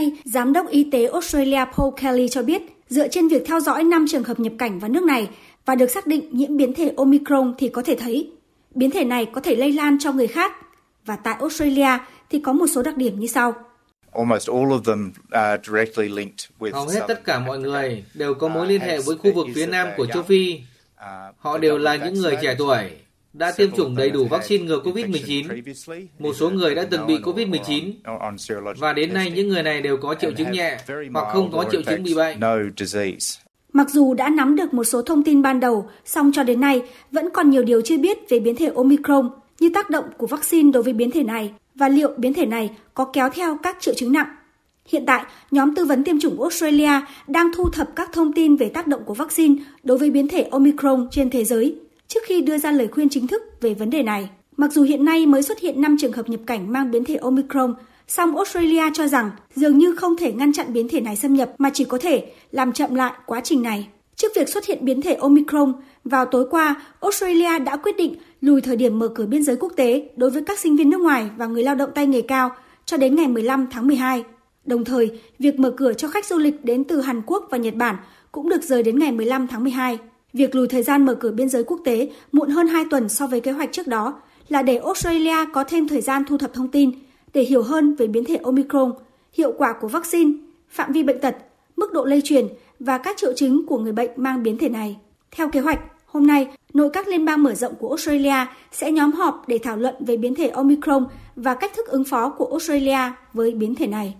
nay, Giám đốc Y tế Australia Paul Kelly cho biết, dựa trên việc theo dõi 5 trường hợp nhập cảnh vào nước này và được xác định nhiễm biến thể Omicron thì có thể thấy biến thể này có thể lây lan cho người khác. Và tại Australia thì có một số đặc điểm như sau. Hầu hết tất cả mọi người đều có mối liên hệ với khu vực phía nam của châu Phi. Họ đều là những người trẻ tuổi, đã tiêm chủng đầy đủ vaccine ngừa COVID-19. Một số người đã từng bị COVID-19 và đến nay những người này đều có triệu chứng nhẹ hoặc không có triệu chứng bị bệnh. Mặc dù đã nắm được một số thông tin ban đầu, song cho đến nay vẫn còn nhiều điều chưa biết về biến thể Omicron như tác động của vaccine đối với biến thể này và liệu biến thể này có kéo theo các triệu chứng nặng. Hiện tại, nhóm tư vấn tiêm chủng Australia đang thu thập các thông tin về tác động của vaccine đối với biến thể Omicron trên thế giới trước khi đưa ra lời khuyên chính thức về vấn đề này. Mặc dù hiện nay mới xuất hiện 5 trường hợp nhập cảnh mang biến thể Omicron, song Australia cho rằng dường như không thể ngăn chặn biến thể này xâm nhập mà chỉ có thể làm chậm lại quá trình này. Trước việc xuất hiện biến thể Omicron, vào tối qua, Australia đã quyết định lùi thời điểm mở cửa biên giới quốc tế đối với các sinh viên nước ngoài và người lao động tay nghề cao cho đến ngày 15 tháng 12. Đồng thời, việc mở cửa cho khách du lịch đến từ Hàn Quốc và Nhật Bản cũng được rời đến ngày 15 tháng 12. Việc lùi thời gian mở cửa biên giới quốc tế muộn hơn 2 tuần so với kế hoạch trước đó là để Australia có thêm thời gian thu thập thông tin để hiểu hơn về biến thể Omicron, hiệu quả của vaccine, phạm vi bệnh tật, mức độ lây truyền và các triệu chứng của người bệnh mang biến thể này. Theo kế hoạch, hôm nay, nội các liên bang mở rộng của Australia sẽ nhóm họp để thảo luận về biến thể Omicron và cách thức ứng phó của Australia với biến thể này.